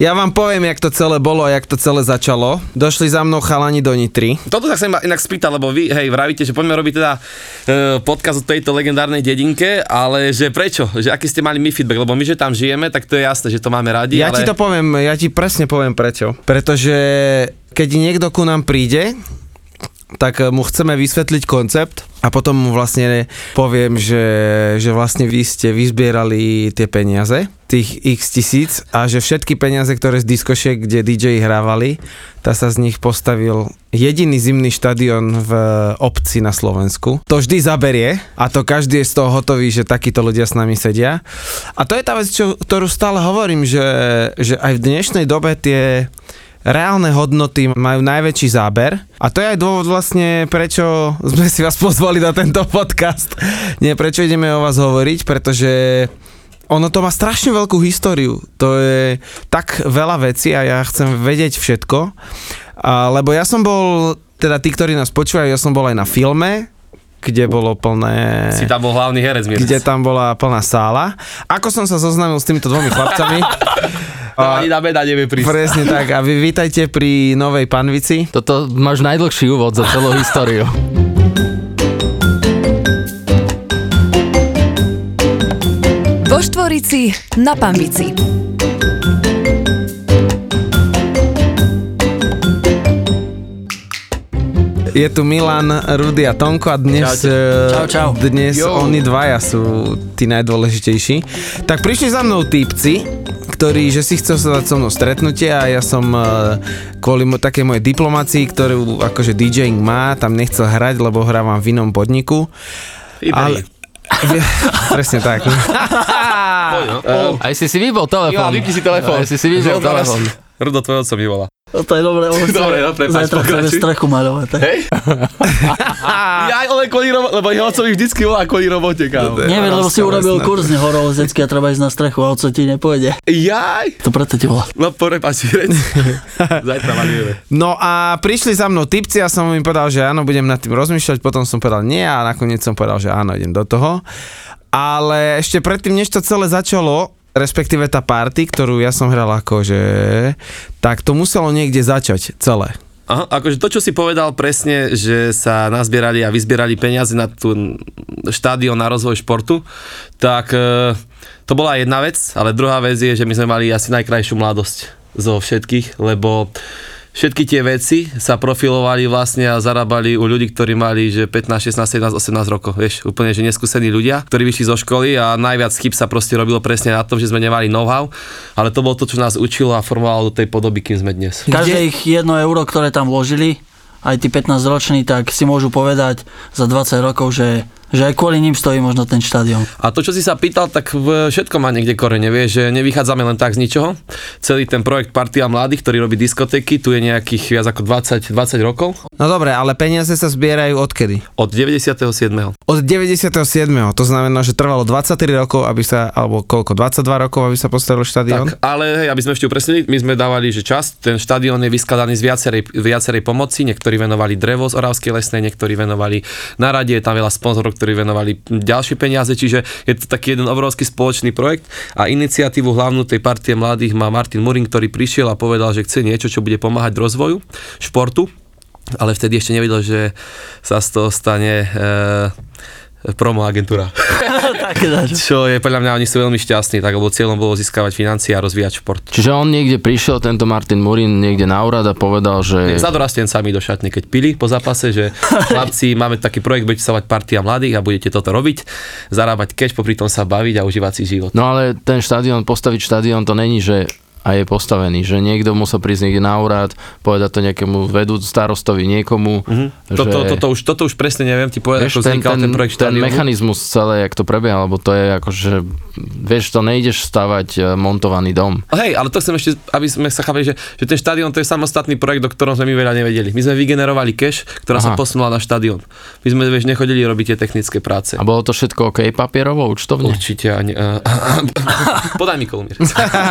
Ja vám poviem, jak to celé bolo a jak to celé začalo. Došli za mnou chalani do Nitry. Toto sa chcem inak spýtať, lebo vy, hej, vravíte, že poďme robiť teda e, podcast o tejto legendárnej dedinke, ale že prečo? Že aký ste mali my feedback? Lebo my, že tam žijeme, tak to je jasné, že to máme radi. Ja ale... ti to poviem, ja ti presne poviem prečo. Pretože keď niekto ku nám príde, tak mu chceme vysvetliť koncept a potom mu vlastne poviem, že, že vlastne vy ste vyzbierali tie peniaze, tých x tisíc a že všetky peniaze, ktoré z diskošiek, kde DJ hrávali, tá sa z nich postavil jediný zimný štadión v obci na Slovensku. To vždy zaberie a to každý je z toho hotový, že takíto ľudia s nami sedia. A to je tá vec, čo, ktorú stále hovorím, že, že aj v dnešnej dobe tie reálne hodnoty majú najväčší záber a to je aj dôvod vlastne, prečo sme si vás pozvali na tento podcast. Nie, prečo ideme o vás hovoriť, pretože ono to má strašne veľkú históriu. To je tak veľa vecí a ja chcem vedieť všetko. A, lebo ja som bol, teda tí, ktorí nás počúvajú, ja som bol aj na filme, kde bolo plné... Si tam bol hlavný herec, Mirec. Kde tam bola plná sála. Ako som sa zoznámil s týmito dvomi chlapcami? a, ani na beda nevie prísť. Presne tak. A vy vítajte pri novej panvici. Toto máš najdlhší úvod za celú históriu. Vo Štvorici na Pambici. Je tu Milan, Rudy a Tonko a dnes, Čaute. Čau, čau. dnes Jo. oni dvaja sú tí najdôležitejší. Tak prišli za mnou týpci, ktorí, že si chcel sa dať so mnou stretnutie a ja som eh, kvôli mo- takej mojej diplomácii, ktorú akože DJing má, tam nechcel hrať, lebo hrávam v inom podniku. Ale... Presne tak. No. Aj si si vybol telefón. Jo, vypni si telefón. Aj si si vybol telefón. Rudo, tvoj oco mi volá. No to je dobré, on Dobre, no, prepáč, Zajtra chceme pokračuj. strechu maľovať. Tak. Hej? ja, ale kvôli robote, lebo jeho oco mi vždycky volá kvôli robote, kámo. Neviem, lebo si urobil kurz nehorolezecký a treba ísť na strechu a oco ti nepôjde. Jaj! To preto ti volá. No prepáč, reč. Zajtra malujeme. No a prišli za mnou typci a som im povedal, že áno, budem nad tým rozmýšľať, potom som povedal nie a nakoniec som povedal, že áno, idem do toho. Ale ešte predtým, než to celé začalo, respektíve tá party, ktorú ja som hral akože, tak to muselo niekde začať celé. Aha, akože to, čo si povedal presne, že sa nazbierali a vyzbierali peniaze na tú štádion na rozvoj športu, tak e, to bola jedna vec, ale druhá vec je, že my sme mali asi najkrajšiu mladosť zo všetkých, lebo všetky tie veci sa profilovali vlastne a zarábali u ľudí, ktorí mali že 15, 16, 17, 18 rokov, vieš, úplne že neskúsení ľudia, ktorí vyšli zo školy a najviac chyb sa proste robilo presne na tom, že sme nemali know-how, ale to bolo to, čo nás učilo a formovalo do tej podoby, kým sme dnes. Každé ich jedno euro, ktoré tam vložili, aj tí 15 roční, tak si môžu povedať za 20 rokov, že, že aj kvôli ním stojí možno ten štadión. A to, čo si sa pýtal, tak v všetko má niekde korene, vieš, že nevychádzame len tak z ničoho. Celý ten projekt Partia mladých, ktorý robí diskotéky, tu je nejakých viac ako 20, 20 rokov. No dobre, ale peniaze sa zbierajú odkedy? Od 97. Od 97. To znamená, že trvalo 23 rokov, aby sa, alebo koľko, 22 rokov, aby sa postavil štadión? Tak, ale hej, aby sme ešte upresnili, my sme dávali, že čas, ten štadión je vyskladaný z viacerej, viacerej pomoci, niektorí venovali drevo z Oravskej lesnej, niektorí venovali na rade, je tam veľa sponzorov, ktorí venovali ďalšie peniaze, čiže je to taký jeden obrovský spoločný projekt. A iniciatívu hlavnú tej partie mladých má Martin Murin, ktorý prišiel a povedal, že chce niečo, čo bude pomáhať rozvoju športu, ale vtedy ešte nevedel, že sa z toho stane e, promo agentúra. Čo je podľa mňa oni sú veľmi šťastní, tak lebo cieľom bolo získavať financie a rozvíjať šport. Čiže on niekde prišiel, tento Martin Murin, niekde na úrad a povedal, že... Za dorastencami do šatne, keď pili po zápase, že chlapci, máme taký projekt, budete stavať partia mladých a budete toto robiť, zarábať cash, popri tom sa baviť a užívať si život. No ale ten štadión, postaviť štadión, to není, že a je postavený, že niekto musel prísť niekde na úrad, povedať to nejakému vedú starostovi, niekomu. Mhm. Toto, toto, už, toto už presne neviem ti povedať, Vieš, ako vznikal ten, ten projekt ten mechanizmus celé, jak to prebieha, lebo to je ako, že vieš, to nejdeš stavať e, montovaný dom. Hej, ale to chcem ešte, aby sme sa chápali, že, že ten štadión to je samostatný projekt, o ktorom sme my veľa nevedeli. My sme vygenerovali cash, ktorá sa Aha. posunula na štadión. My sme vieš, nechodili robiť tie technické práce. A bolo to všetko OK papierovo, účtovne? Určite ani... Uh, podaj mi kolumír.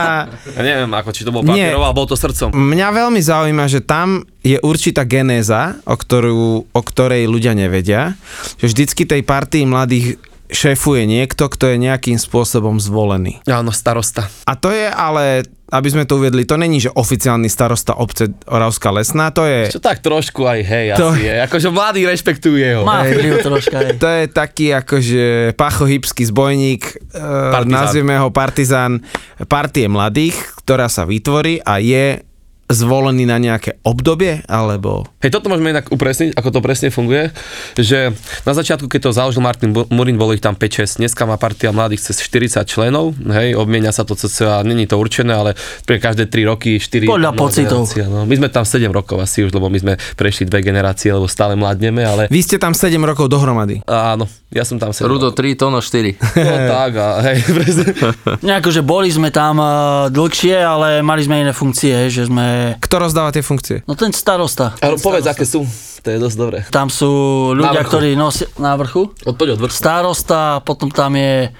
ja neviem, ako, či to bolo Nie. papierovo, alebo to srdcom. Mňa veľmi zaujíma, že tam je určitá genéza, o, ktorú, o ktorej ľudia nevedia, že vždycky tej partii mladých šéfuje niekto, kto je nejakým spôsobom zvolený. Áno, starosta. A to je ale aby sme to uviedli, to není, že oficiálny starosta obce Oravská Lesná, to je, Čo tak trošku aj hej, To- asi je. Akože mladí rešpektujú jeho. Má vplyv troška, hej. to je taký akože pachohybský zbojník, e, Partizán. nazvieme ho partizán partie mladých, ktorá sa vytvorí a je zvolený na nejaké obdobie, alebo... Hej, toto môžeme inak upresniť, ako to presne funguje, že na začiatku, keď to založil Martin Murin, bolo ich tam 5-6, dneska má partia mladých cez 40 členov, hej, obmienia sa to cca, není to určené, ale pre každé 3 roky 4 Podľa pocitov. generácia, No. My sme tam 7 rokov asi už, lebo my sme prešli dve generácie, lebo stále mladneme, ale Vy ste tam 7 rokov dohromady. áno, ja som tam 7 Rudo rokov. 3, Tono 4. No, tak, a hej, presne. Nejako, že boli sme tam uh, dlhšie, ale mali sme iné funkcie, že sme... Kto rozdáva tie funkcie? No ten starosta. A Ten povedz, starosta. aké sú, to je dosť dobré. Tam sú ľudia, ktorí nosia na vrchu. Odpoď od vrchu. Starosta, potom tam je,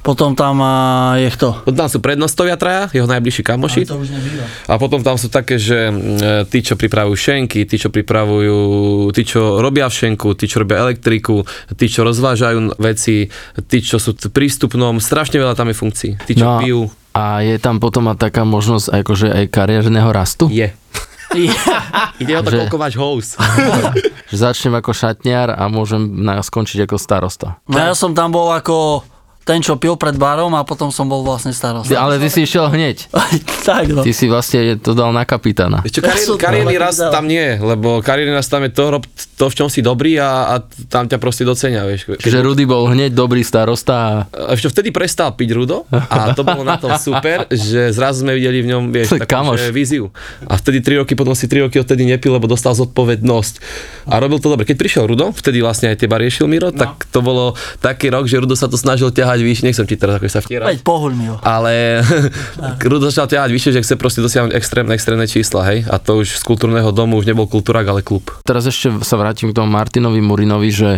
potom tam je kto? Tam sú prednostovia traja, jeho najbližší kamoši. To už nebýva. A potom tam sú také, že mm, tí, čo pripravujú šenky, tí, čo pripravujú, tí, čo robia šenku, tí, čo robia elektriku, tí, čo rozvážajú veci, tí, čo sú v prístupnom, strašne veľa tam je funkcií. Tí, čo No pijú, A je tam potom aj taká možnosť akože aj kariérneho rastu? je. Ide o to, Že- koľko máš hous. Že začnem ako šatniar a môžem na, skončiť ako starosta. No ja som tam bol ako ten, čo pil pred barom a potom som bol vlastne starosta. Ale ty si išiel hneď. tak no. Ty si vlastne to dal na kapitána. To kariérny rast videl. tam nie lebo kariérny rast tam je to, rob to, v čom si dobrý a, a tam ťa proste docenia, vieš. Keď Čiže Rudy bol hneď dobrý starosta a ešte vtedy prestal piť Rudo a to bolo na tom super, že zrazu sme videli v ňom, vieš, takú, víziu. A vtedy 3 roky, potom si 3 roky odtedy nepil, lebo dostal zodpovednosť. A robil to dobre. Keď prišiel Rudo, vtedy vlastne aj teba riešil Miro, no. tak to bolo taký rok, že Rudo sa to snažil ťahať vyššie, nechcem ti teraz ako sa vtierať. Veď pohuľ mi ho. Ale Rudo začal ťahať vyššie, že chce proste dosiahnuť extrémne, extrémne čísla, hej. A to už z kultúrneho domu už nebol kultúrak, ale klub. teraz ešte sa vrátim k tomu Martinovi Murinovi, že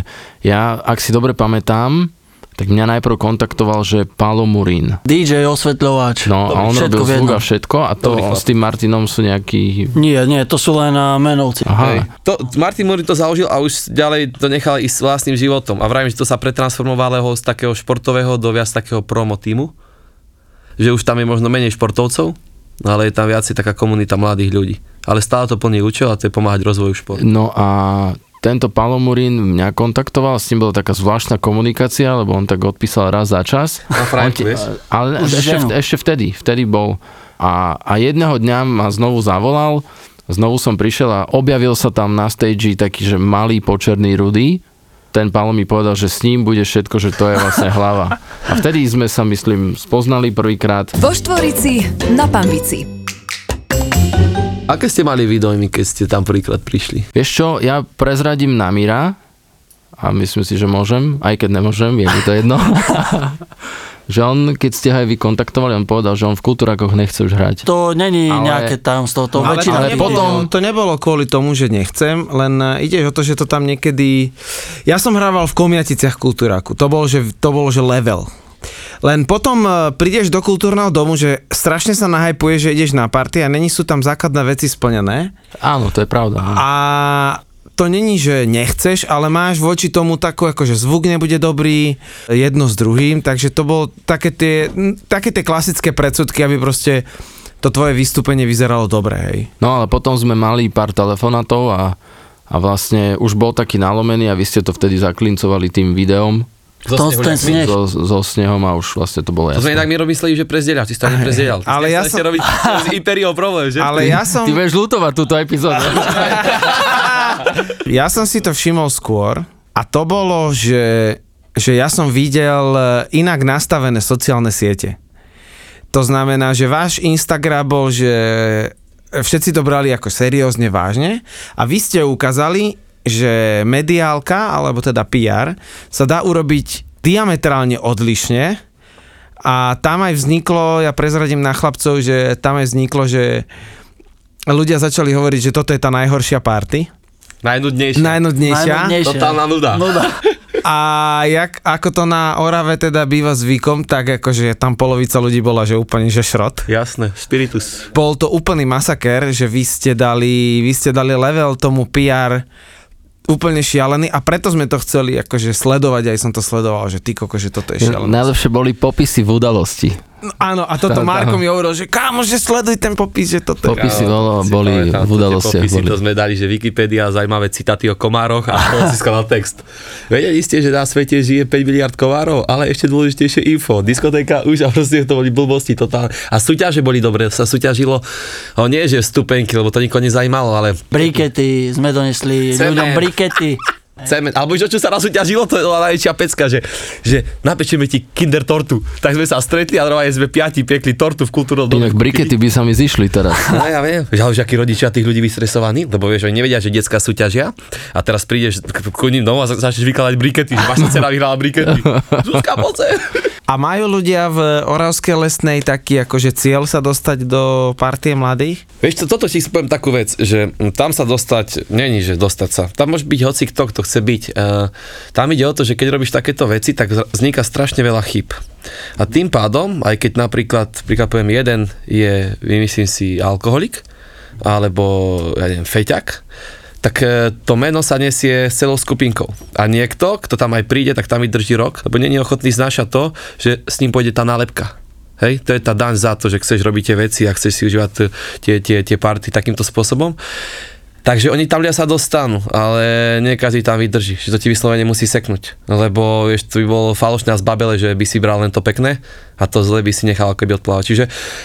ja, ak si dobre pamätám, tak mňa najprv kontaktoval, že Pálo Murín. DJ, osvetľovač. No a on všetko robil zvuk a všetko a to Dobrý s tým Martinom sú nejakí... Nie, nie, to sú len uh, menovci. Aha, Hej. To, Martin Murin to založil a už ďalej to nechal ísť vlastným životom. A vravím, že to sa pretransformovalo z takého športového do viac takého promo týmu. Že už tam je možno menej športovcov, ale je tam viacej taká komunita mladých ľudí. Ale stále to plný účel a to je pomáhať rozvoju športu. No a tento Palomurín mňa kontaktoval, s ním bola taká zvláštna komunikácia, lebo on tak odpísal raz za čas. Na Franku, On ti- vieš? Ale Už ešte, ešte vtedy, vtedy bol. A, a jedného dňa ma znovu zavolal, znovu som prišiel a objavil sa tam na stage taký, že malý počerný rudy. Ten Palo mi povedal, že s ním bude všetko, že to je vlastne hlava. A vtedy sme sa, myslím, spoznali prvýkrát. Vo Štvorici na Pambici. Aké ste mali výdojmy, keď ste tam prvýkrát prišli? Vieš čo, ja prezradím Namira a myslím si, že môžem, aj keď nemôžem, je mi to jedno. že on, keď ste ho aj vy kontaktovali, on povedal, že on v kultúrakoch nechce už hrať. To není Ale- nejaké tajomstvo, to ale väčšina to, ale nebolo, potom- to nebolo kvôli tomu, že nechcem, len e, ide o to, že to tam niekedy... Ja som hrával v Komiaticiach kultúraku, to bolo, že, to bolo, že level. Len potom e, prídeš do kultúrneho domu, že strašne sa nahajpuje, že ideš na party a není sú tam základné veci splnené. Áno, to je pravda. A to není, že nechceš, ale máš voči tomu takú, ako že zvuk nebude dobrý, jedno s druhým, takže to bolo také tie, také tie klasické predsudky, aby proste to tvoje vystúpenie vyzeralo dobre, hej. No ale potom sme mali pár telefonátov a, a vlastne už bol taký nalomený a vy ste to vtedy zaklincovali tým videom To, ten sneh. so, so snehom a už vlastne to bolo To sme jasné. inak my mysleli, že prezdieľaš, ty si to neprezdieľal. Ale si ja som- robiť s Imperiou problém, že? Ale ja som, Ty budeš lutovať túto epizódu. ja som si to všimol skôr a to bolo, že, že ja som videl e, inak nastavené sociálne siete. To znamená, že váš Instagram bol, že všetci to brali ako seriózne, vážne a vy ste ukázali, že mediálka, alebo teda PR, sa dá urobiť diametrálne odlišne a tam aj vzniklo, ja prezradím na chlapcov, že tam aj vzniklo, že ľudia začali hovoriť, že toto je tá najhoršia party, Najnudnejšie. najnudnejšia. Najnudnejšia. Totálna nuda. Nuda. A jak, ako to na Orave teda býva zvykom, tak akože tam polovica ľudí bola, že úplne že šrot. Jasné, spiritus. Bol to úplný masaker, že vy ste dali, vy ste dali level tomu PR úplne šialený a preto sme to chceli akože sledovať, aj som to sledoval, že ty koko, že toto je šialené. Najlepšie boli popisy v udalosti. No, áno, a toto Tá, tá. Marko mi hovoril, že kámo, že sleduj ten popis, že toto... Popisy bolo, Si boli pamätám, v udalostiach. popisy, Boli. To sme dali, že Wikipedia, zaujímavé citáty o komároch a on si skladal text. Vedeli ste, že na svete žije 5 miliard komárov, ale ešte dôležitejšie info. Diskotéka už a proste to boli blbosti totálne. A súťaže boli dobré, sa súťažilo, o nie že stupenky, lebo to nikoho nezajímalo, ale Brikety, sme donesli Cement. ľuďom brikety. Cement, alebo čo, čo sa raz súťažilo, to je najväčšia pecka, že, že napečeme ti kinder tortu. Tak sme sa stretli a normálne sme piati piekli tortu v kultúrnom dome. Inak brikety by sa mi zišli teraz. No ja viem, ale už akí rodičia tých ľudí vystresovaní, lebo vieš, oni nevedia, že detská súťažia a teraz prídeš k k ním domov a za- začneš vykladať brikety, že vaša dcera vyhrala brikety. Zuzka, poď. A majú ľudia v Oravskej lesnej taký akože cieľ sa dostať do partie mladých? Vieš čo, toto ti poviem takú vec, že tam sa dostať, není, že dostať sa. Tam môže byť hoci kto, kto chce byť. E, tam ide o to, že keď robíš takéto veci, tak vzniká strašne veľa chyb. A tým pádom, aj keď napríklad, príklad poviem, jeden je, vymyslím si, alkoholik, alebo, ja neviem, feťak, tak e, to meno sa nesie s celou skupinkou. A niekto, kto tam aj príde, tak tam vydrží rok, lebo není ochotný znášať to, že s ním pôjde tá nálepka. Hej, to je tá daň za to, že chceš robiť tie veci a chceš si užívať t- tie, tie, tie party takýmto spôsobom. Takže oni tam sa dostanú, ale nie každý tam vydrží, že to ti vyslovene musí seknúť. Lebo vieš, to by bolo falošné a zbabele, že by si bral len to pekné a to zle by si nechal ako keby odplávať. Čiže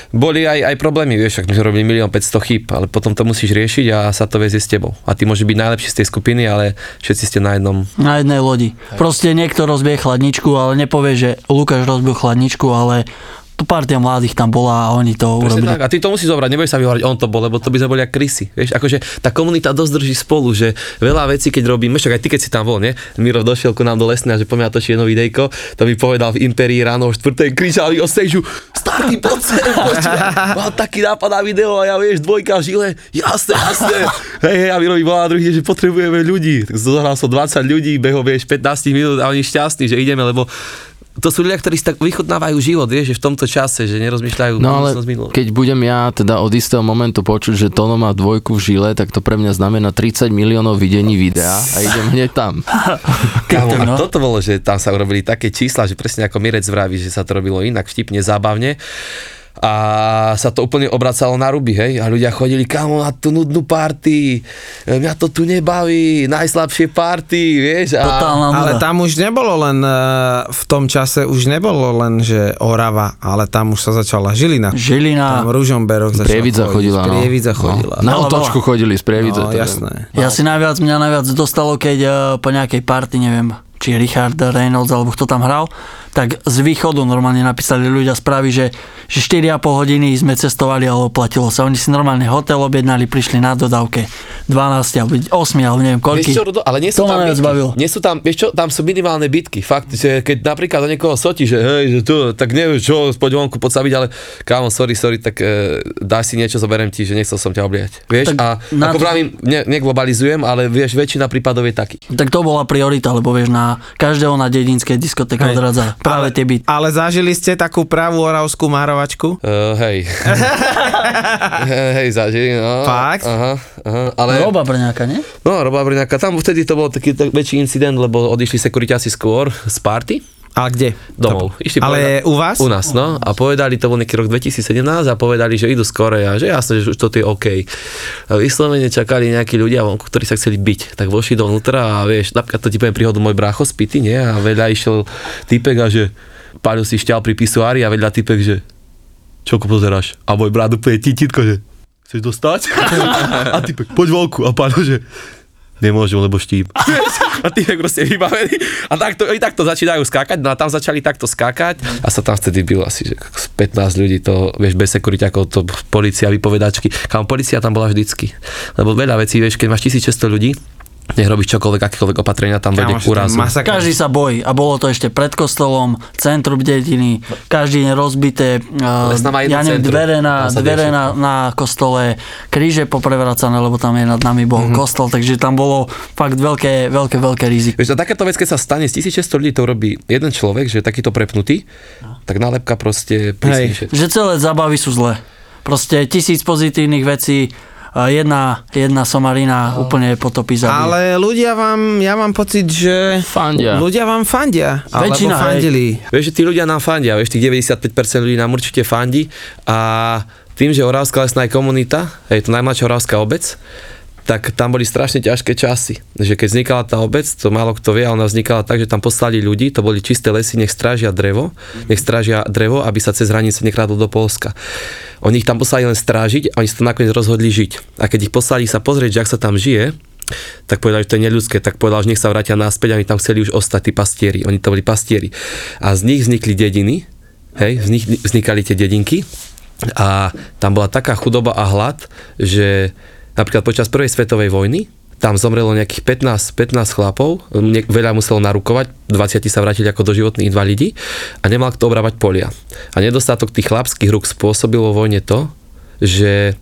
boli aj, aj problémy, vieš, ak my sme robili milión 500 chýb, ale potom to musíš riešiť a sa to vezie s tebou. A ty môže byť najlepší z tej skupiny, ale všetci ste na jednom Na jednej lodi. Proste niekto rozbije chladničku, ale nepovie, že Lukáš rozbil chladničku, ale to partia mladých tam bola a oni to Presne urobili. tak. A ty to musíš zobrať, nebudeš sa vyhovárať, on to bol, lebo to by sme boli ako krysy. Vieš, akože tá komunita dosť drží spolu, že veľa vecí, keď robíme, však aj ty, keď si tam bol, nie? Miro došiel ku nám do lesne a že poďme natočiť jedno videjko, to mi povedal v Imperii ráno o 4. kričali o stageu, starý poď sem, mám taký nápad na video a ja vieš, dvojka v žile, jasné, jasné. Hej, hej, a Miro mi volá druhý, že potrebujeme ľudí. Tak zohral som 20 ľudí, behol, vieš, 15 minút a oni šťastní, že ideme, lebo to sú ľudia, ktorí si tak vychutnávajú život, vieš, že v tomto čase, že nerozmýšľajú No ale keď budem ja teda od istého momentu počuť, že Tono má dvojku v žile, tak to pre mňa znamená 30 miliónov videní videa a idem hneď tam. Kámo, a no. toto bolo, že tam sa urobili také čísla, že presne ako Mirec vraví, že sa to robilo inak, vtipne, zábavne. A sa to úplne obracalo na ruby, hej? A ľudia chodili, kamo, na tú nudnú party, e, mňa to tu nebaví, najslabšie party, vieš? A... Totálna Ale tam už nebolo len, eh, v tom čase už nebolo len, že Orava, ale tam už sa začala Žilina. Žilina. Tam Ružomberok začal Prievidza chodila. No. Prievidza chodila. No, na otočku chodili z Prievidze. No, je- jasné. Ja si najviac, mňa najviac dostalo, keď eh, po nejakej party, neviem, či Richard Reynolds, alebo kto tam hral, tak z východu normálne napísali ľudia správy, že, že 4,5 hodiny sme cestovali, ale oplatilo sa. Oni si normálne hotel objednali, prišli na dodávke 12 alebo 8 alebo neviem koľky. Vieš čo, Rudo, ale nie sú To tam bavilo. Nie sú tam, vieš čo, tam sú minimálne bitky. Fakt, že keď napríklad do niekoho sotí, že hej, že tu, tak nevieš čo, poď vonku, poď sa byť, ale kámo, sorry, sorry, tak e, daj si niečo, zoberiem ti, že nechcel som ťa obliať. Vieš, Tak a ako to- pravím, ne, neglobalizujem, ale vieš, väčšina prípadov je taký. Tak to bola priorita, lebo vieš, na každého na dedinskej diskotéke odradza práve tie byty. Ale zažili ste takú pravú oravskú márovačku? Uh, hej. hej, zažili, no. Fakt? Aha, aha, ale... Roba Brňáka, nie? No, Roba Brňáka, tam vtedy to bol taký tak väčší incident, lebo odišli sekuritáci skôr z party Ale kde? domov. Išli Ale u vás? U nás, no. A povedali, to bol nejaký rok 2017 a povedali, že idú skore a že jasné, že už toto je OK. A vyslovene čakali nejakí ľudia vonku, ktorí sa chceli byť. Tak vošli dovnútra a vieš, napríklad to ti poviem príhodu môj brácho z Pity, nie? A vedľa išiel typek a že pálil si šťal pri pisuári a vedľa typek, že čo pozeráš? A môj brat úplne tititko, že chceš dostať? a typek, poď vonku. A pálil, že nemôžem, lebo štíp. a ty je proste vybavený. A takto, oni takto začínajú skákať, no a tam začali takto skákať a sa tam vtedy bylo asi že 15 ľudí, to vieš, bez sekuriťakov, to policia, vypovedačky. Kam policia tam bola vždycky. Lebo veľa vecí, vieš, keď máš 1600 ľudí, nech robíš čokoľvek, akékoľvek opatrenia, tam dojde k úrazu. Každý sa bojí a bolo to ešte pred kostolom, centrum dediny, každý deň rozbité, uh, ja neviem, dvere, na, dvere na, na kostole, kríže poprevracané, lebo tam je nad nami bol mm-hmm. kostol, takže tam bolo fakt veľké, veľké, veľké riziko. Vieš, a takáto vec, keď sa stane z 1600 ľudí, to robí jeden človek, že je takýto prepnutý, tak nálepka proste prísnejšie. Že celé zábavy sú zlé. Proste tisíc pozitívnych vecí, jedna, jedna somarina úplne potopí zabije. Ale ľudia vám, ja mám pocit, že Fandia. ľudia vám fandia. Alebo Väčšina, hej. fandili. Vieš, že tí ľudia nám fandia, vieš, tých 95% ľudí nám určite fandí a tým, že Oravská lesná je komunita, je to najmladšia Oravská obec, tak tam boli strašne ťažké časy. Že keď vznikala tá obec, to málo kto vie, ona vznikala tak, že tam poslali ľudí, to boli čisté lesy, nech strážia drevo, nech strážia drevo, aby sa cez hranice nekradlo do Polska. Oni ich tam poslali len strážiť a oni sa tam nakoniec rozhodli žiť. A keď ich poslali sa pozrieť, že ak sa tam žije, tak povedali, že to je neľudské, tak povedal, že nech sa vrátia naspäť oni tam chceli už ostať tí pastieri. Oni to boli pastieri. A z nich vznikli dediny, hej, z nich vznikali tie dedinky a tam bola taká chudoba a hlad, že napríklad počas prvej svetovej vojny tam zomrelo nejakých 15, 15 chlapov, ne, veľa muselo narukovať, 20 sa vrátili ako do životných invalidi a nemal kto obrábať polia. A nedostatok tých chlapských rúk spôsobil vo vojne to, že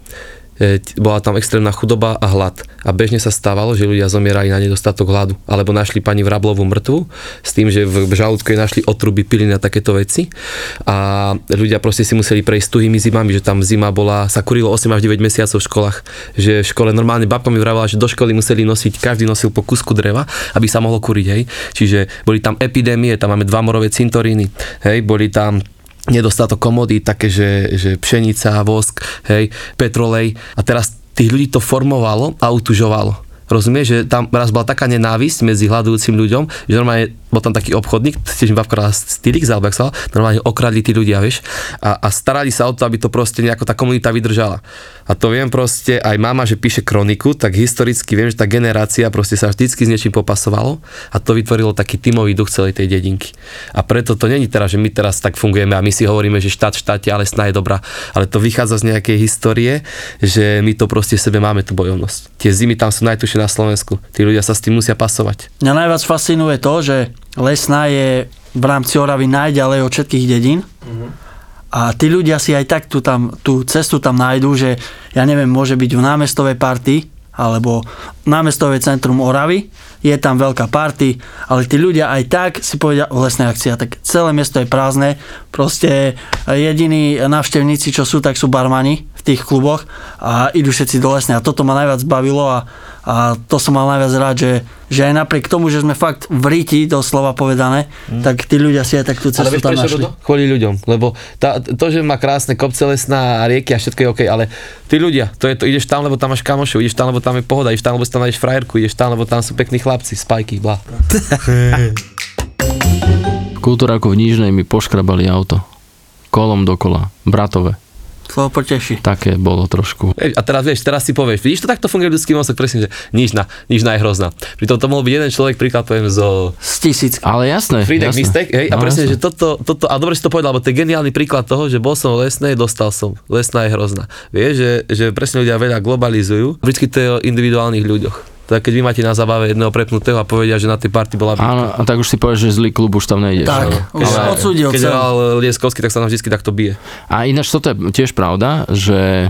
bola tam extrémna chudoba a hlad. A bežne sa stávalo, že ľudia zomierali na nedostatok hladu. Alebo našli pani Vrablovú mŕtvu s tým, že v žalúdku jej našli otruby, piliny a takéto veci. A ľudia proste si museli prejsť tuhými zimami, že tam zima bola, sa kurilo 8 až 9 mesiacov v školách. Že v škole normálne babka mi vravela, že do školy museli nosiť, každý nosil po kusku dreva, aby sa mohlo kuriť. Hej. Čiže boli tam epidémie, tam máme dva morové cintoríny, hej, boli tam nedostatok komodí, také, že, že pšenica, vosk, hej, petrolej. A teraz tých ľudí to formovalo a utužovalo. Rozumieš, že tam raz bola taká nenávisť medzi hľadujúcim ľuďom, že normálne bol tam taký obchodník, tiež mi babka Stylix, alebo sa normálne okradli tí ľudia, vieš, a, a starali sa o to, aby to proste nejako tá komunita vydržala. A to viem proste, aj mama, že píše kroniku, tak historicky viem, že tá generácia proste sa vždycky s niečím popasovalo a to vytvorilo taký tímový duch celej tej dedinky. A preto to není teraz, že my teraz tak fungujeme a my si hovoríme, že štát štáte, ale sná je dobrá. Ale to vychádza z nejakej histórie, že my to proste v sebe máme tú bojovnosť. Tie zimy tam sú najtušie na Slovensku. Tí ľudia sa s tým musia pasovať. Mňa najviac fascinuje to, že Lesná je v rámci Oravy najďalej od všetkých dedín. A tí ľudia si aj tak tú, tam, tú cestu tam nájdú, že ja neviem, môže byť v námestovej party, alebo námestové centrum Oravy, je tam veľká party, ale tí ľudia aj tak si povedia o lesnej akcia, tak celé mesto je prázdne, proste jediní návštevníci, čo sú, tak sú barmani v tých kluboch a idú všetci do lesnej a toto ma najviac bavilo a, a to som mal najviac rád, že, že aj napriek tomu, že sme fakt v ríti, doslova povedané, mm. tak tí ľudia si aj tak tú cestu tam našli. Rudo? Kvôli ľuďom, lebo tá, to, že má krásne kopce lesná a rieky a všetko je OK, ale tí ľudia, to je to, ideš tam, lebo tam máš kamošov, ideš tam, lebo tam je pohoda, ideš tam, lebo tam nájdeš frajerku, ideš tam, lebo tam sú pekní chlapci, spajky, bla. V kultúráku v Nížnej mi poškrabali auto. Kolom dokola. Bratové. To poteší. Také bolo trošku. A teraz vieš, teraz si povieš, vidíš, to takto funguje ľudský mozog, presne, že nižná, nižná je hrozná. Pritom to mohol byť jeden človek, príklad poviem zo Z tisíc. Ale jasné. Freedom jasné. Mistake, hej, a No, presne, jasné. že toto, toto, a dobre si to povedal, lebo to je geniálny príklad toho, že bol som v lesnej, dostal som. Lesná je hrozná. Vieš, že, že presne ľudia veľa globalizujú, vždycky to je o individuálnych ľuďoch. Tak keď vy máte na zabave jedného prepnutého a povedia, že na tej party bola Áno, a tak už si povieš, že zlý klub už tam nejdeš. Tak, Áno. už Ale- odsúdil Keď hral Lieskovský, tak sa nám vždy takto bije. A ináč toto je tiež pravda, že,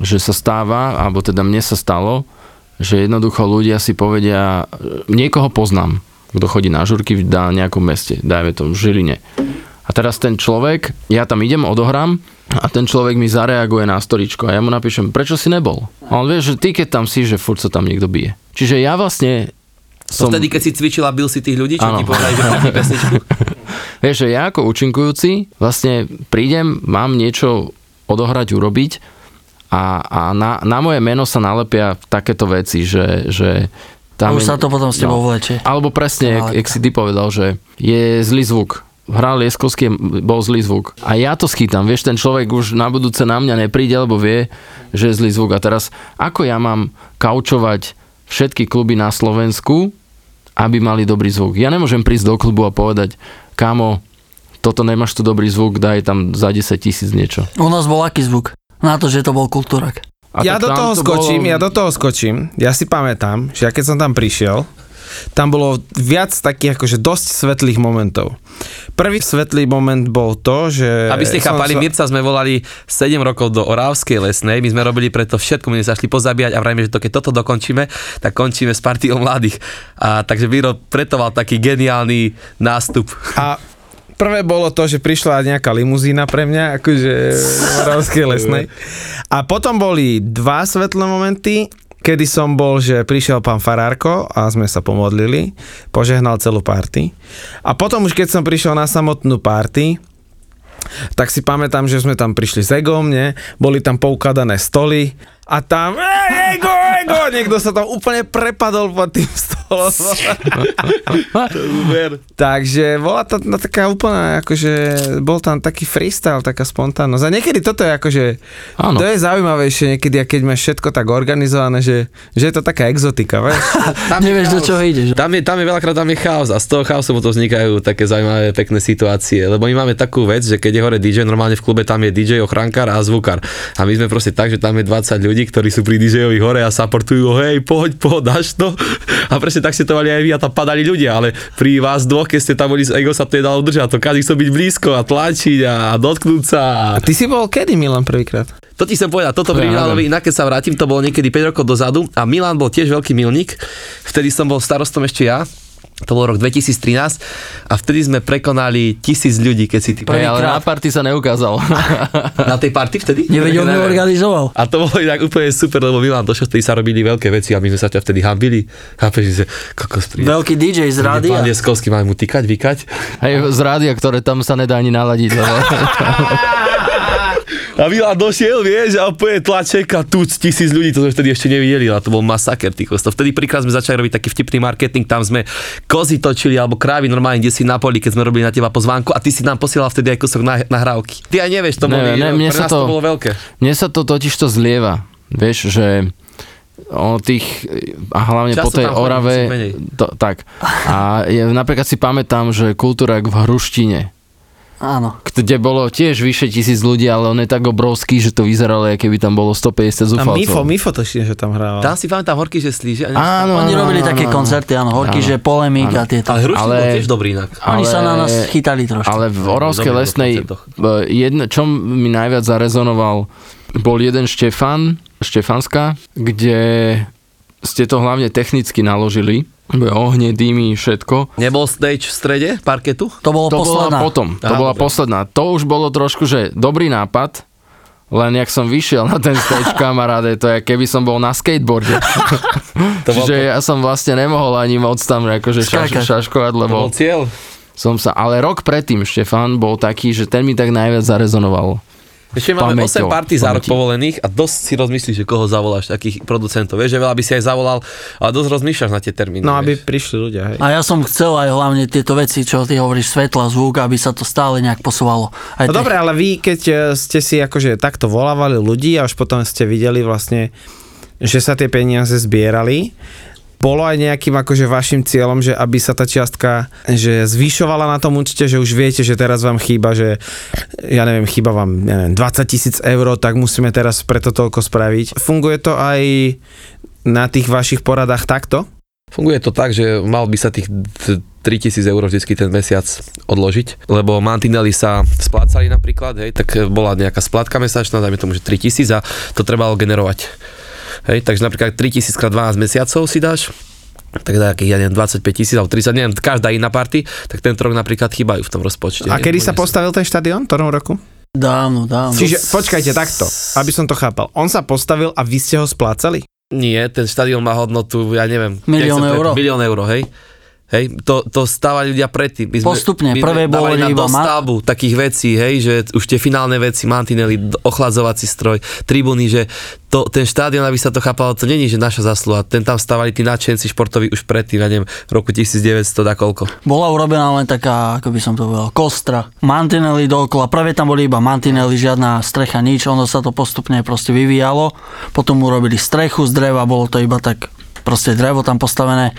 že sa stáva, alebo teda mne sa stalo, že jednoducho ľudia si povedia, niekoho poznám, kto chodí na žurky v nejakom meste, dajme to v Žiline. A teraz ten človek, ja tam idem, odohrám a ten človek mi zareaguje na storičko a ja mu napíšem, prečo si nebol? A on vie, že ty keď tam si, že furt sa tam niekto bije. Čiže ja vlastne Som... som... Vtedy, keď si cvičil a bil si tých ľudí, čo Áno. ti povedali, že pesničku. Vieš, že ja ako účinkujúci vlastne prídem, mám niečo odohrať, urobiť a, a na, na moje meno sa nalepia takéto veci, že, že Tam už je- sa to potom s tebou vlečie. Alebo presne, jak, jak si ty povedal, že je zlý zvuk. Hral Lieskovský, bol zlý zvuk. A ja to schytám, vieš, ten človek už na budúce na mňa nepríde, lebo vie, že je zlý zvuk. A teraz, ako ja mám kaučovať všetky kluby na Slovensku, aby mali dobrý zvuk? Ja nemôžem prísť do klubu a povedať, kámo, toto nemáš tu dobrý zvuk, daj tam za 10 tisíc niečo. U nás bol aký zvuk? Na to, že to bol kultúrak. A ja do toho to skočím, bolo- ja do toho skočím. Ja si pamätám, že ja keď som tam prišiel, tam bolo viac takých akože dosť svetlých momentov. Prvý svetlý moment bol to, že... Aby ste chápali, sa- Mirca sme volali 7 rokov do Orávskej lesnej, my sme robili preto všetko, my sme sa šli pozabíjať a vrajme, že to, keď toto dokončíme, tak končíme s partiou mladých. A takže Viro preto mal taký geniálny nástup. A prvé bolo to, že prišla nejaká limuzína pre mňa, akože v Moravskej lesnej. A potom boli dva svetlé momenty, kedy som bol, že prišiel pán Farárko a sme sa pomodlili, požehnal celú party. A potom už keď som prišiel na samotnú party, tak si pamätám, že sme tam prišli s Egom, nie? boli tam poukladané stoly a tam "Ej, Ego, Ego, niekto sa tam úplne prepadol pod tým stolom. Takže bola to no, taká úplná, akože bol tam taký freestyle, taká spontánnosť. A niekedy toto je akože, Áno. to je zaujímavejšie niekedy, a keď máš všetko tak organizované, že, že je to taká exotika, vieš? Tam Nevieš, do čoho ideš. Tam je, tam je veľakrát tam je chaos a z toho chaosu potom vznikajú také zaujímavé, pekné situácie. Lebo my máme takú vec, že keď je hore DJ, normálne v klube tam je DJ, ochrankár a zvukár. A my sme proste tak, že tam je 20 ľudí, ktorí sú pri DJ-ovi hore a supportujú ho, hej, poď, poď, dáš to. A presne ste to mali aj vy a tam padali ľudia, ale pri vás dvoch, keď ste tam boli z Ego, sa to nedalo udržať. To každý chcel byť blízko a tlačiť a, dotknúť sa. A ty si bol kedy, Milan, prvýkrát? To ti chcem povedať, toto To pri ja Milanovi, inak keď sa vrátim, to bolo niekedy 5 rokov dozadu a Milan bol tiež veľký milník, vtedy som bol starostom ešte ja, to bol rok 2013 a vtedy sme prekonali tisíc ľudí, keď si ty Hej, ale na party sa neukázal. na tej party vtedy? Nevedel, Neviem. organizoval. A to bolo inak úplne super, lebo Milan došiel, vtedy sa robili veľké veci a my sme sa ťa vtedy hambili. Chápeš, že kokos príde. Veľký DJ z rádia. Pán Lieskovský, máme mu tykať, vykať. Hej, z rádia, ktoré tam sa nedá ani naladiť. A Milan došiel, vieš, a úplne tlačeka, tu tisíc ľudí, to sme vtedy ešte nevideli, a to bol masaker, ty kosto. Vtedy príklad sme začali robiť taký vtipný marketing, tam sme kozy točili, alebo krávy normálne, kde si na poli, keď sme robili na teba pozvánku a ty si nám posielal vtedy aj kúsok na, nahrávky. Ty aj nevieš, to, boli, Ne, ne, mne pre sa nás to... to- bolo veľké. Mne sa to totiž to zlieva. Vieš, že o tých, a hlavne Často po tej Orave, to, tak. A je, napríklad si pamätám, že kultúra v Hruštine, Áno. kde bolo tiež vyše tisíc ľudí, ale on je tak obrovský, že to vyzeralo, ako keby tam bolo 150 A zúfalcov. Mifo, Mifo to že tam hrával. Tam si pamätám horky, že slíže. Áno, Oni áno, robili áno, také áno. koncerty, áno, horky, Áno. že polemik a tieto. Ale Hruštín Ale- bol tiež dobrý inak. Oni sa na nás chytali trošku. Ale v v lesnej, jedno, čo mi najviac zarezonoval, bol jeden Štefan, Štefanska, kde ste to hlavne technicky naložili. Ohne, dýmy, všetko. Nebol stage v strede parketu? To bolo To posledná. bola potom, to Aha, bola dobre. posledná. To už bolo trošku, že dobrý nápad, len jak som vyšiel na ten stage, kamaráde, to je keby som bol na skateboarde. To bol, Čiže ja som vlastne nemohol ani moc tam akože šaš, šaškovať, to bol lebo cieľ. som sa, ale rok predtým Štefan bol taký, že ten mi tak najviac zarezonoval. Ešte máme Pamäťou, 8 party za rok povolených a dosť si rozmyslíš, že koho zavoláš, takých producentov. Vieš, že veľa by si aj zavolal, ale dosť rozmýšľaš na tie termíny. No, aby vieš. prišli ľudia, hej. A ja som chcel aj hlavne tieto veci, čo ty hovoríš, svetla, zvuk, aby sa to stále nejak posúvalo. Aj No tých- dobre, ale vy, keď e, ste si akože takto volávali ľudí a už potom ste videli vlastne, že sa tie peniaze zbierali, bolo aj nejakým akože vašim cieľom, že aby sa tá čiastka že zvyšovala na tom účte, že už viete, že teraz vám chýba, že ja neviem, chýba vám neviem, 20 tisíc eur, tak musíme teraz preto toľko spraviť. Funguje to aj na tých vašich poradách takto? Funguje to tak, že mal by sa tých d- 3000 eur vždycky ten mesiac odložiť, lebo mantinely sa splácali napríklad, hej, tak bola nejaká splátka mesačná, dajme tomu, že 3000 a to trebalo generovať. Hej, takže napríklad 3000 krát 12 mesiacov si dáš, tak nejakých, ja neviem, 25 tisíc alebo 30, neviem, každá iná party, tak tento rok napríklad chýbajú v tom rozpočte. A kedy sa postavil ten štadión? V ktorom roku? Dávno, dávno. Čiže počkajte takto, aby som to chápal. On sa postavil a vy ste ho splácali? Nie, ten štadión má hodnotu, ja neviem. Milión eur. Milión eur, hej. Hej, to, to stávali ľudia predtým. My sme, Postupne, my prvé dávali na iba ma- dostavbu takých vecí, hej, že už tie finálne veci, mantinely, ochladzovací stroj, tribúny, že to, ten štádion, aby sa to chápalo, to není, že naša zasluha. Ten tam stávali tí nadšenci športoví už predtým, ja neviem, v roku 1900, da koľko. Bola urobená len taká, ako by som to povedal, kostra. Mantinely dookola. Prvé tam boli iba mantinely, žiadna strecha, nič. Ono sa to postupne proste vyvíjalo. Potom urobili strechu z dreva, bolo to iba tak proste drevo tam postavené.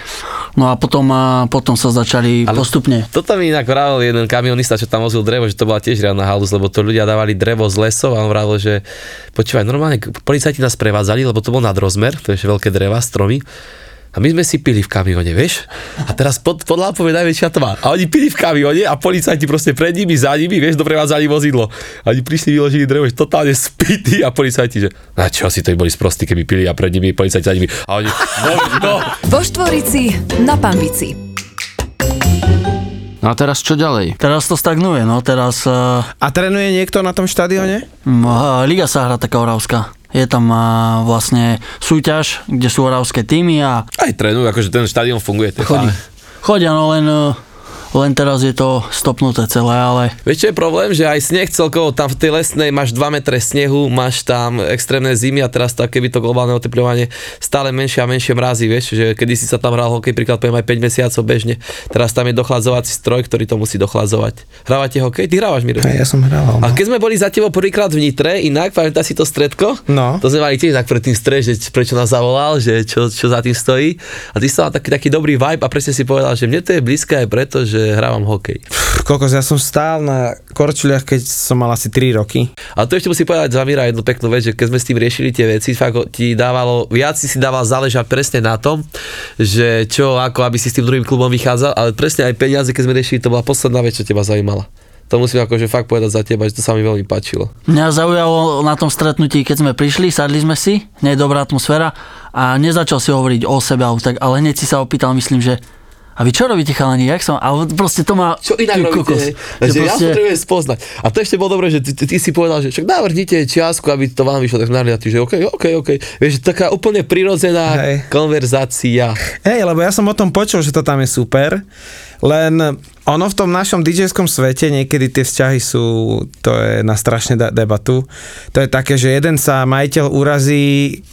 No a potom, a potom sa začali Ale- postupne. Toto mi inak vravel jeden kamionista, čo tam vozil drevo, že to bola tiež reálna halus, lebo to ľudia dávali drevo z lesov a on vravel, že počúvaj, normálne policajti nás prevádzali, lebo to bol nadrozmer, to je veľké dreva, stromy. A my sme si pili v kamione, vieš? A teraz pod, pod lápou je najväčšia tma. A oni pili v kamione a policajti proste pred nimi, za nimi, vieš, doprevádzali vozidlo. A oni prišli, vyložili drevo, že totálne spity a policajti, že na čo asi to boli sprostí, keby pili a pred nimi policajti za nimi. A oni, no, no. Vo Štvorici na Pambici. No a teraz čo ďalej? Teraz to stagnuje, no teraz uh, A trénuje niekto na tom štadióne? uh, Liga sa hrá taká oravská. Je tam uh, vlastne súťaž, kde sú oravské týmy a Aj trénujú, akože ten štadión funguje. chodí. Chodia, no len, uh, len teraz je to stopnuté celé, ale Vieš, čo je problém? Že aj sneh celkovo tam v tej lesnej máš 2 metre snehu, máš tam extrémne zimy a teraz tak, keby to globálne oteplovanie stále menšie a menšie mrazí, vieš, že kedy si sa tam hral hokej, príklad poviem aj 5 mesiacov bežne. Teraz tam je dochladzovací stroj, ktorý to musí dochladzovať. Hrávate hokej? Ty hrávaš, Miro? Ja som hrával. A keď sme boli za tebou prvýkrát v Nitre, inak, pamätáš si to stredko? No. To sme mali tiež tak pred tým stres, že prečo nás zavolal, že čo, čo za tým stojí. A ty si mal taký, taký dobrý vibe a presne si povedal, že mne to je blízke aj preto, že hrávam hokej. Kokos, ja som stál na Korčuliach, keď som mal asi 3 roky. A to ešte musím povedať za Mira jednu peknú vec, že keď sme s tým riešili tie veci, fakt ti dávalo, viac si si dával záležať presne na tom, že čo, ako, aby si s tým druhým klubom vychádzal, ale presne aj peniaze, keď sme riešili, to bola posledná vec, čo teba zaujímala. To musím akože fakt povedať za teba, že to sa mi veľmi páčilo. mňa zaujalo na tom stretnutí, keď sme prišli, sadli sme si, nie je dobrá atmosféra a nezačal si hovoriť o sebe, ale tak, ale hneď si sa opýtal, myslím, že a vy čo robíte chalani, jak som, a proste to má... Čo inak robíte? kokos, hej? že Že ja proste- potrebujem spoznať. A to ešte bolo dobré, že ty, ty, ty si povedal, že však navrhnite čiastku, aby to vám vyšlo, tak sme a ty, že OK, OK, OK. Vieš, taká úplne prirodzená Hej. konverzácia. Hej, lebo ja som o tom počul, že to tam je super, len ono v tom našom DJ-skom svete niekedy tie vzťahy sú, to je na strašne da- debatu. To je také, že jeden sa majiteľ urazí,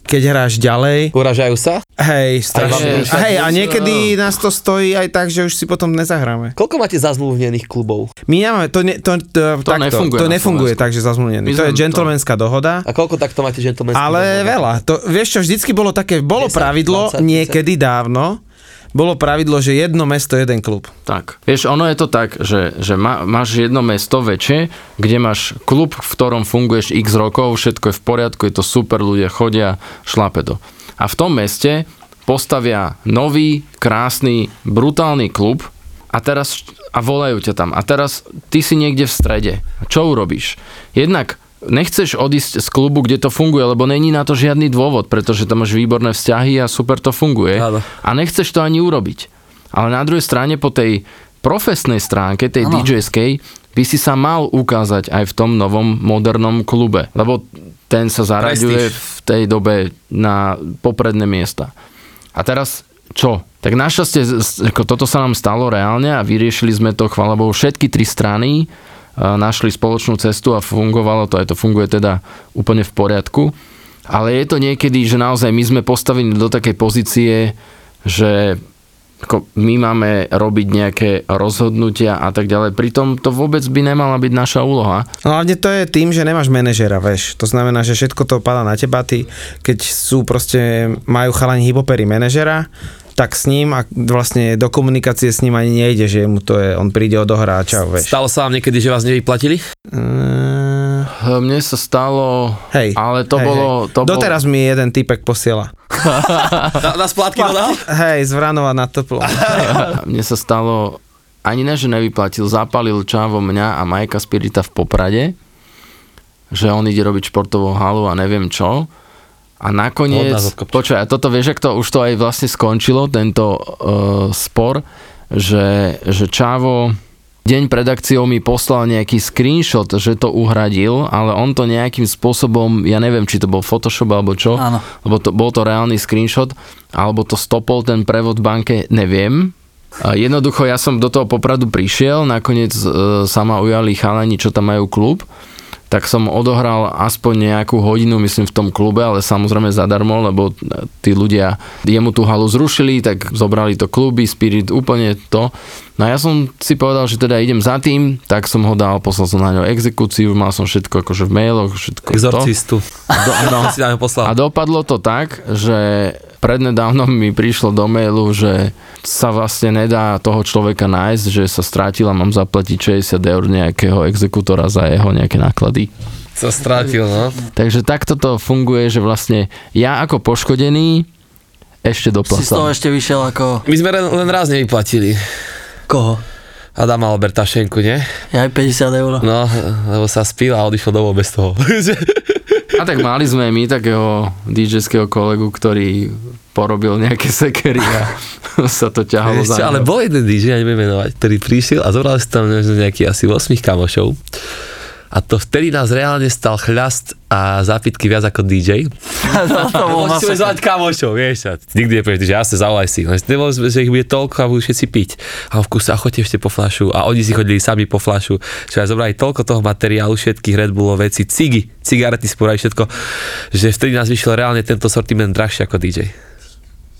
keď hráš ďalej. Uražajú sa? Hej, strašne. Hej, A hej, a niekedy nás to stojí aj tak, že už si potom nezahráme. Koľko máte zazmluvnených klubov? My nemáme, to, ne, to, to, takto, nefunguje to nefunguje tak, že zazmluvnený. To je sme to- gentlemanská dohoda. A koľko takto máte gentlemanských Ale domov? veľa. To, vieš čo, vždycky bolo také, bolo 10, pravidlo 20, 30. niekedy dávno, bolo pravidlo, že jedno mesto, jeden klub. Tak. Vieš, ono je to tak, že, že má, máš jedno mesto väčšie, kde máš klub, v ktorom funguješ x rokov, všetko je v poriadku, je to super, ľudia chodia, šlape to. A v tom meste postavia nový, krásny, brutálny klub a teraz a volajú ťa tam. A teraz ty si niekde v strede. Čo urobíš? Jednak nechceš odísť z klubu, kde to funguje, lebo není na to žiadny dôvod, pretože tam máš výborné vzťahy a super to funguje. Áno. A nechceš to ani urobiť. Ale na druhej strane po tej profesnej stránke, tej Áno. DJ-skej, by si sa mal ukázať aj v tom novom modernom klube. Lebo ten sa zaraďuje v tej dobe na popredné miesta. A teraz čo? Tak našťastie toto sa nám stalo reálne a vyriešili sme to, chvála Bohu, všetky tri strany našli spoločnú cestu a fungovalo to, aj to funguje teda úplne v poriadku. Ale je to niekedy, že naozaj my sme postavení do takej pozície, že my máme robiť nejaké rozhodnutia a tak ďalej. Pritom to vôbec by nemala byť naša úloha. No hlavne to je tým, že nemáš manažera, vieš. To znamená, že všetko to padá na teba. Ty, keď sú proste, majú chalani hypopery manažera, tak s ním a vlastne do komunikácie s ním ani nejde, že mu to je, on príde odohrá a čau, vieš. Stalo sa vám niekedy, že vás nevyplatili? Uh, Mne sa stalo, hej. ale to hej, bolo... Hej. To Doteraz mi jeden typek posiela. Na, na splátky dodal? Hej, z Vranova na teplo. Mne sa stalo, ani ne, že nevyplatil, zapalil čávo mňa a Majka Spirita v Poprade, že on ide robiť športovú halu a neviem čo. A nakoniec, počkaj, toto vieš, ak to už to aj vlastne skončilo, tento uh, spor, že, že Čávo deň pred akciou mi poslal nejaký screenshot, že to uhradil, ale on to nejakým spôsobom, ja neviem, či to bol Photoshop alebo čo, Áno. lebo to, bol to reálny screenshot, alebo to stopol ten prevod v banke, neviem. Jednoducho ja som do toho popradu prišiel, nakoniec e, sa ma ujali chalani, čo tam majú klub, tak som odohral aspoň nejakú hodinu, myslím, v tom klube, ale samozrejme zadarmo, lebo tí ľudia jemu tú halu zrušili, tak zobrali to kluby, Spirit, úplne to. No a ja som si povedal, že teda idem za tým, tak som ho dal, poslal som na ňo exekúciu, mal som všetko akože v mailoch, všetko to. Exorcistu. Do, no, Si nám ho poslal. a dopadlo to tak, že prednedávnom mi prišlo do mailu, že sa vlastne nedá toho človeka nájsť, že sa strátil a mám zaplatiť 60 eur nejakého exekútora za jeho nejaké náklady. Sa strátil, no. Takže takto to funguje, že vlastne ja ako poškodený ešte Si z toho ešte vyšiel ako... My sme len, len raz nevyplatili. Koho? Adama Albertašenku, nie? Ja aj 50 eur. No, lebo sa spil a odišiel domov bez toho. A tak mali sme my takého DJ-ského kolegu, ktorý porobil nejaké sekery a sa to ťahalo Ešte, za ale bol jeden DJ, ja neviem menovať, ktorý prišiel a zobral si tam nejaký asi 8 kamošov. A to vtedy nás reálne stal chľast a zápitky viac ako DJ. to, to bol Musíme zvať kamošov, vieš. A nikdy nepovieš, že ja sa zavolaj si. Nebolo, že ich bude toľko a budú všetci piť. A v kuse, a choďte ešte po flašu. A oni si chodili sami po flašu. Že aj zobrali toľko toho materiálu, všetkých Red Bullov veci, cigy, cigarety sporali všetko, že vtedy nás vyšiel reálne tento sortiment drahšie ako DJ.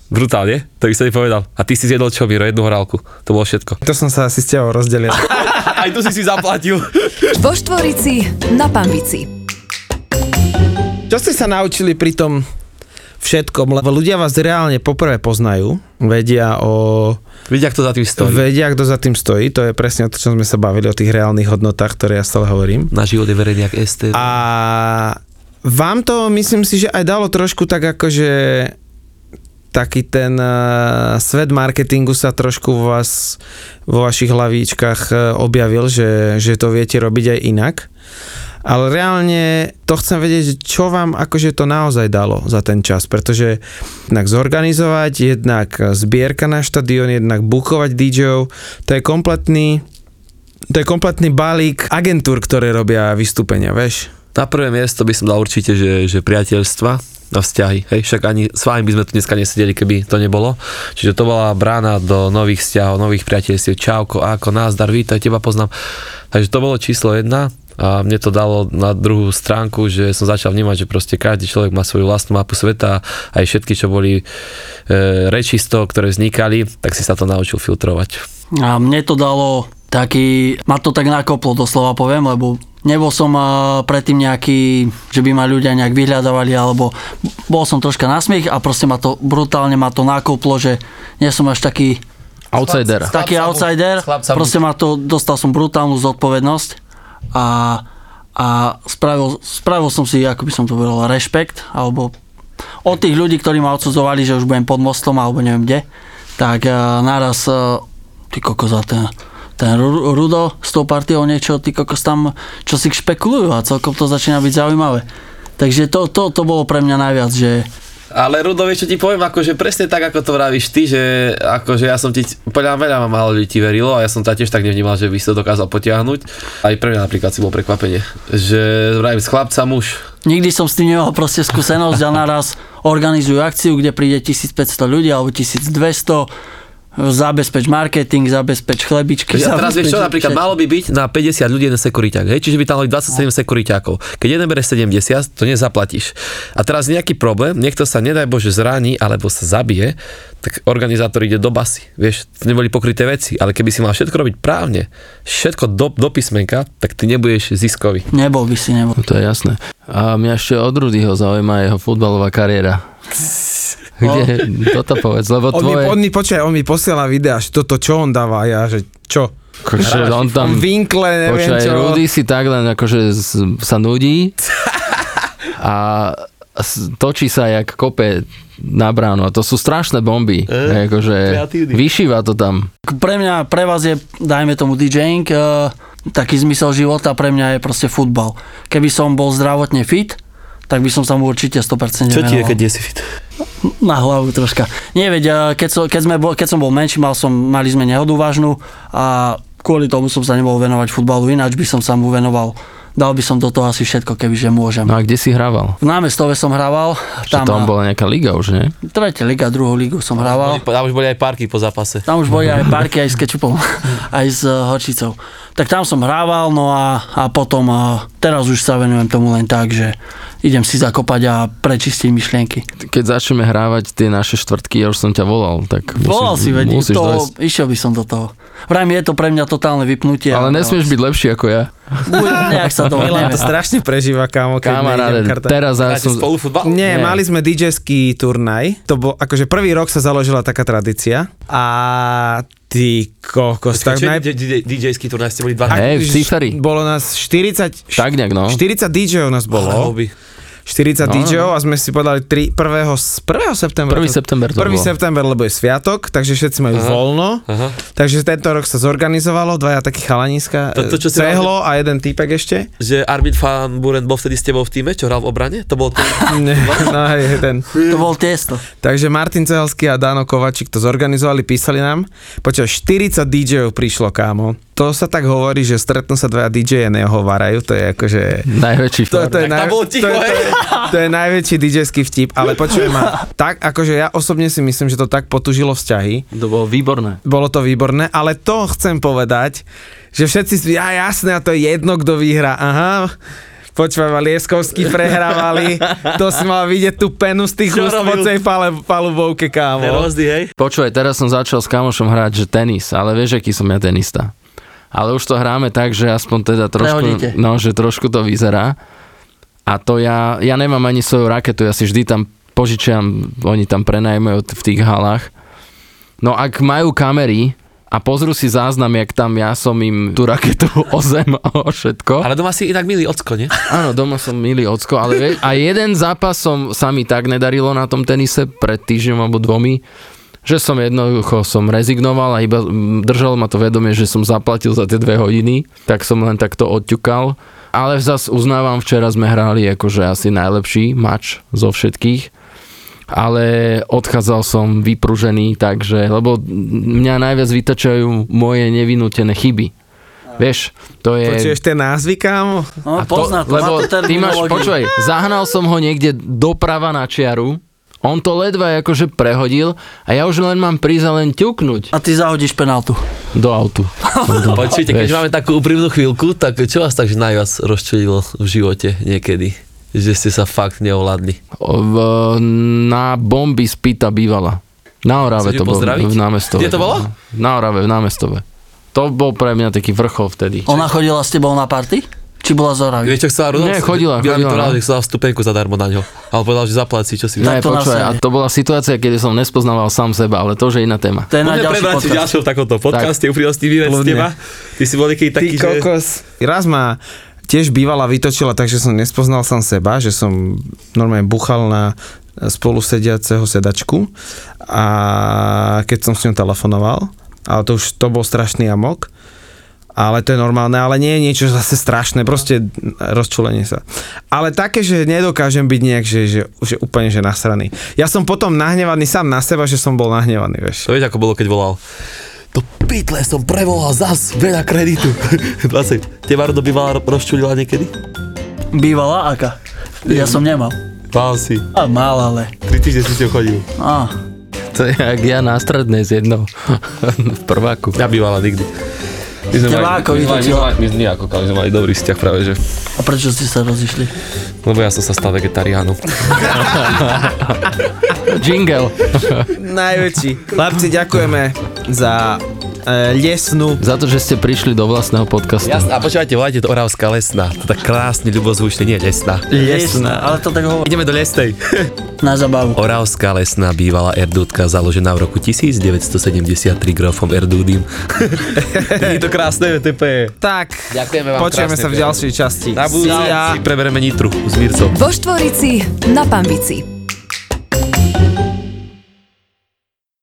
Brutálne, to by som ti povedal. A ty si zjedol čo, Miro, jednu horálku. To bolo všetko. To som sa asi s tebou rozdelil. Aj tu si si zaplatil. Vo Štvorici na Pambici. Čo ste sa naučili pri tom všetkom? Lebo ľudia vás reálne poprvé poznajú, vedia o... Vidia, kto za tým stojí. Vedia, kto za tým stojí, to je presne o to, čo sme sa bavili, o tých reálnych hodnotách, ktoré ja stále hovorím. Na život je verejný jak ST. A vám to, myslím si, že aj dalo trošku tak akože taký ten uh, svet marketingu sa trošku vo vás, vo vašich hlavíčkach uh, objavil, že, že to viete robiť aj inak. Ale reálne to chcem vedieť, čo vám akože to naozaj dalo za ten čas, pretože jednak zorganizovať, jednak zbierka na štadión, jednak bukovať DJov, to je kompletný to je kompletný balík agentúr, ktoré robia vystúpenia, vieš? Na prvé miesto by som dal určite, že, že priateľstva a vzťahy. Hej, však ani s vami by sme tu dneska nesedeli, keby to nebolo. Čiže to bola brána do nových vzťahov, nových priateľstiev. Čauko, ako, názdar, vítaj, teba poznám. Takže to bolo číslo jedna a mne to dalo na druhú stránku, že som začal vnímať, že proste každý človek má svoju vlastnú mapu sveta, aj všetky, čo boli e, reči z toho, ktoré vznikali, tak si sa to naučil filtrovať. A mne to dalo taký, ma to tak nakoplo doslova poviem, lebo nebol som uh, predtým nejaký, že by ma ľudia nejak vyhľadávali, alebo bol som troška na smiech a proste ma to brutálne ma to nakoplo, že nie som až taký Outsider. taký Chlapca outsider, chlapca proste ma to, dostal som brutálnu zodpovednosť a, a spravil, spravil som si, ako by som to povedal, rešpekt, alebo od tých ľudí, ktorí ma odsudzovali, že už budem pod mostom alebo neviem kde, tak uh, naraz, uh, ty kokos, a ten, ten Ru- Rudo s tou partiou niečo, ty kokos tam, čo si špekulujú a celkom to začína byť zaujímavé. Takže to, to, to bolo pre mňa najviac, že Ale Rudo, vieš, čo ti poviem, akože presne tak, ako to vravíš ty, že akože ja som ti, podľa veľa ma málo ľudí ti verilo a ja som ťa tiež tak nevnímal, že by si to dokázal potiahnuť. Aj pre mňa napríklad si bol prekvapenie, že vravím, z chlapca muž, Nikdy som s tým nemal proste skúsenosť a naraz organizujú akciu, kde príde 1500 ľudí alebo 1200, zabezpeč marketing, zabezpeč chlebičky. Ja teraz vieš čo, napríklad všetko. malo by byť na 50 ľudí jeden sekuriťák, hej? čiže by tam boli 27 sekuriťákov. Keď jeden bere 70, to nezaplatíš. A teraz nejaký problém, niekto sa nedaj Bože zraní alebo sa zabije, tak organizátor ide do basy. Vieš, to neboli pokryté veci, ale keby si mal všetko robiť právne, všetko do, do písmenka, tak ty nebudeš ziskový. Nebol by si, nebol. To je jasné. A mňa ešte od Rudyho zaujíma jeho futbalová kariéra. Kde, toto povedz, lebo On mi, tvoje... on mi, počkaj, on mi posiela videa, že toto čo on dáva, ja, že čo? Akože on tam... Vinkle, neviem Počkaj, čo. Rudy si tak len akože sa nudí a točí sa jak kope na bránu a to sú strašné bomby. E, akože kreatívny. vyšíva to tam. Pre mňa, pre vás je, dajme tomu DJing, uh, taký zmysel života pre mňa je proste futbal. Keby som bol zdravotne fit, tak by som sa mu určite 100% venoval. je si fit? Na hlavu troška. Nie, veď, eh, keď, som, keď, sme bol, keď som bol menší, mal som, mali sme nehodu vážnu a kvôli tomu som sa nemohol venovať futbalu, ináč by som sa mu venoval. Dal by som do toho asi všetko, kebyže môžem. No a kde si hrával? V námestove som hrával, Tam, tam bola nejaká liga už, nie? tretia liga, druhú ligu som hrával. Tam už boli aj parky po zápase. Tam už boli aj parky aj s kečupom, aj s uh, horčicou. Tak tam som hrával, no a, a potom uh, teraz už sa venujem tomu len tak, že idem si zakopať a prečistiť myšlienky. Keď začneme hrávať tie naše štvrtky, ja už som ťa volal, tak Volal si, veď, musíš to, dojsť. išiel by som do toho. Vrajme, je to pre mňa totálne vypnutie. Ale nesmieš byť lepší ako ja. Nejak sa to Milan to strašne prežíva, kámo, keď Kamaráde, teraz ja som... spolu futbal? Nie, Nie. mali sme DJ-ský turnaj. To bol, akože prvý rok sa založila taká tradícia. A ty kokos, tak naj... DJ-ský turnaj ste boli dva Hej, v Ciferi. Bolo nás 40... Tak nejak, no. 40 DJ-ov nás bolo. Hobby. 40 No, DJov a sme si podali 3, 1. s- 1. septembra. 1. september to 1. bolo. september, lebo je sviatok, takže všetci majú Aha. voľno. Aha. Takže tento rok sa zorganizovalo, dvaja takí chalaniska, To- to, čo Cehlo a jeden týpek ešte. Že Armin van Buren bol vtedy s tebou v týme, čo hral v obrane? To bol ten... Ne, no hej, ten. To bol tiesto. Takže Martin Cehelský a Dano Kovačík to zorganizovali, písali nám. Počkaj, 40 DJov prišlo, kámo. To sa tak hovorí, že stretnú sa dvaja DJ a nehovárajú, to je akože... Najväčší To, to, je, Tak tam bolo ticho, to, je, to, je, to je najväčší DJský vtip, ale počujem ma, tak akože ja osobne si myslím, že to tak potužilo vzťahy, To bolo výborné. bolo to výborné, ale to chcem povedať, že všetci si, ja jasné, a to je jedno, kto vyhrá, aha, Počúvaj, ma Lieskovský prehrávali, to si mal vidieť tú penu z tých úst po tej pale, palubovke, kámo. Nervózny, hej? Počúvaj, teraz som začal s kamošom hrať, že tenis, ale vieš, aký som ja tenista. Ale už to hráme tak, že aspoň teda Prehodíte. trošku, no, že trošku to vyzerá. A to ja, ja nemám ani svoju raketu, ja si vždy tam požičiam, oni tam prenajmujú v tých halách. No ak majú kamery a pozrú si záznam, jak tam ja som im tú raketu o zem a o všetko. Ale doma si inak milý ocko, nie? Áno, doma som milý ocko, ale vie, a jeden zápas som, sa mi tak nedarilo na tom tenise pred týždňom alebo dvomi, že som jednoducho som rezignoval a iba držalo ma to vedomie, že som zaplatil za tie dve hodiny, tak som len takto odťukal. Ale zas uznávam, včera sme hrali akože asi najlepší mač zo všetkých ale odchádzal som vypružený, takže, lebo mňa najviac vytačajú moje nevinútené chyby. Vieš, to je... Počuješ tie názvy, kámo? No, pozná to, lebo má to ty máš, počúvaj, zahnal som ho niekde doprava na čiaru, on to ledva akože prehodil a ja už len mám prísť a len ťuknúť A ty zahodíš penaltu. do autu. Počujte, keď máme takú úprimnú chvíľku, tak čo vás tak najviac rozčulilo v živote niekedy? Že ste sa fakt neovládli. V, na bomby z Pita bývala. Na Orave to bolo, v námestove. Kde to bolo? Na Orave, v námestove. To bol pre mňa taký vrchol vtedy. Ona chodila s tebou na party? Či bola z Oravy? Vieš, čo chcela Rudolf? Nie, chodila, chodila, povedala, no. že chcela vstupenku zadarmo na ňo. Ale povedal, že zaplatí, čo si Ne, to a to bola situácia, kedy som nespoznával sám seba, ale to už je iná téma. To je na ďalší v podcast. ďalšom takomto podcaste, úprimnostný výrec z teba. Ty si bol Ty taký, že... kokos. Raz ma tiež bývala vytočila, takže som nespoznal sám seba, že som normálne buchal na spolusediaceho sedačku a keď som s ňou telefonoval, ale to už to bol strašný amok, ale to je normálne, ale nie je niečo zase strašné, proste rozčulenie sa. Ale také, že nedokážem byť nejak, že, že, že úplne že nasraný. Ja som potom nahnevaný sám na seba, že som bol nahnevaný, vieš. To vieš, ako bolo, keď volal. To pytle som prevolal zas veľa kreditu. 20. Teba Rudo bývala rozčulila niekedy? Bývala aká? Ja som nemal. Mal si. A mal, ale. 3 týždne si s ňou chodil. Á, To je jak ja na strednej z jednou v prváku. Ja bývala nikdy. My sme Teba mali, my sme mali, my sme ako my sme mali dobrý vzťah práve, že a prečo ste sa rozišli? lebo ja som sa stal vegetariánom. Jingle. Najväčší. Chlapci, ďakujeme za e, lesnú Za to, že ste prišli do vlastného podcastu. Jasná, a počúvajte, volajte to Oravská lesná. To tak krásne, ľubozvučne, nie lesná. lesná. Ale to tak hovorí Ideme do lesnej. na zabavu. Oravská lesná bývala Erdúdka, založená v roku 1973 grofom Erdúdym. je to krásne, to je Tak, Ďakujeme vám počujeme sa v ďalšej časti. Na budúce si preberieme Nitru s Mircom. Vo Štvorici na Pambici.